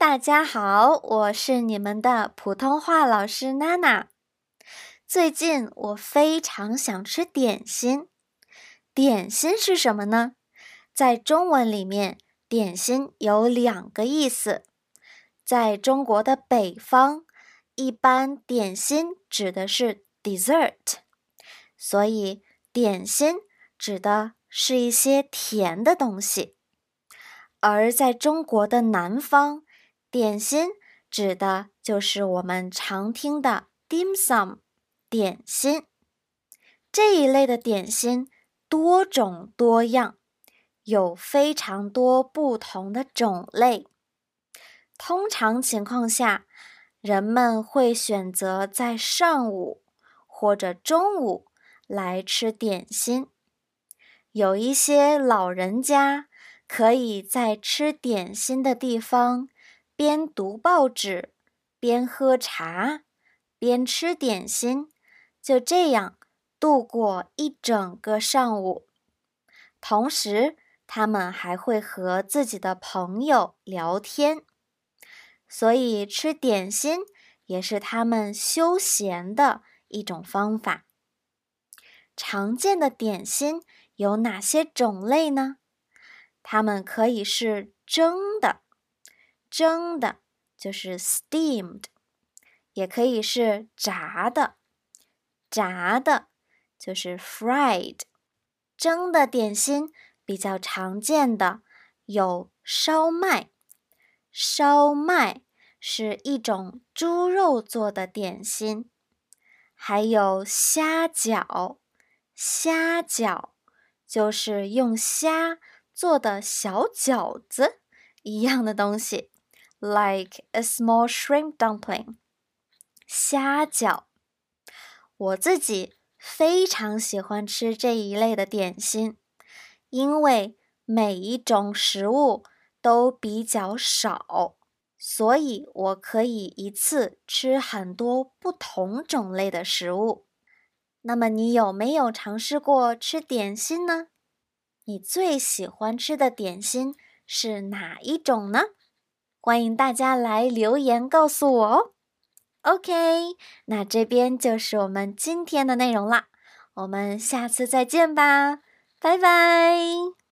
大家好，我是你们的普通话老师娜娜。最近我非常想吃点心。点心是什么呢？在中文里面，点心有两个意思。在中国的北方，一般点心指的是 dessert，所以点心指的是一些甜的东西。而在中国的南方，点心指的就是我们常听的 dim sum 点心这一类的点心多种多样，有非常多不同的种类。通常情况下，人们会选择在上午或者中午来吃点心。有一些老人家可以在吃点心的地方。边读报纸，边喝茶，边吃点心，就这样度过一整个上午。同时，他们还会和自己的朋友聊天，所以吃点心也是他们休闲的一种方法。常见的点心有哪些种类呢？它们可以是蒸的。蒸的，就是 steamed，也可以是炸的，炸的，就是 fried。蒸的点心比较常见的有烧麦，烧麦是一种猪肉做的点心，还有虾饺，虾饺就是用虾做的小饺子一样的东西。Like a small shrimp dumpling，虾饺。我自己非常喜欢吃这一类的点心，因为每一种食物都比较少，所以我可以一次吃很多不同种类的食物。那么你有没有尝试过吃点心呢？你最喜欢吃的点心是哪一种呢？欢迎大家来留言告诉我哦。OK，那这边就是我们今天的内容啦，我们下次再见吧，拜拜。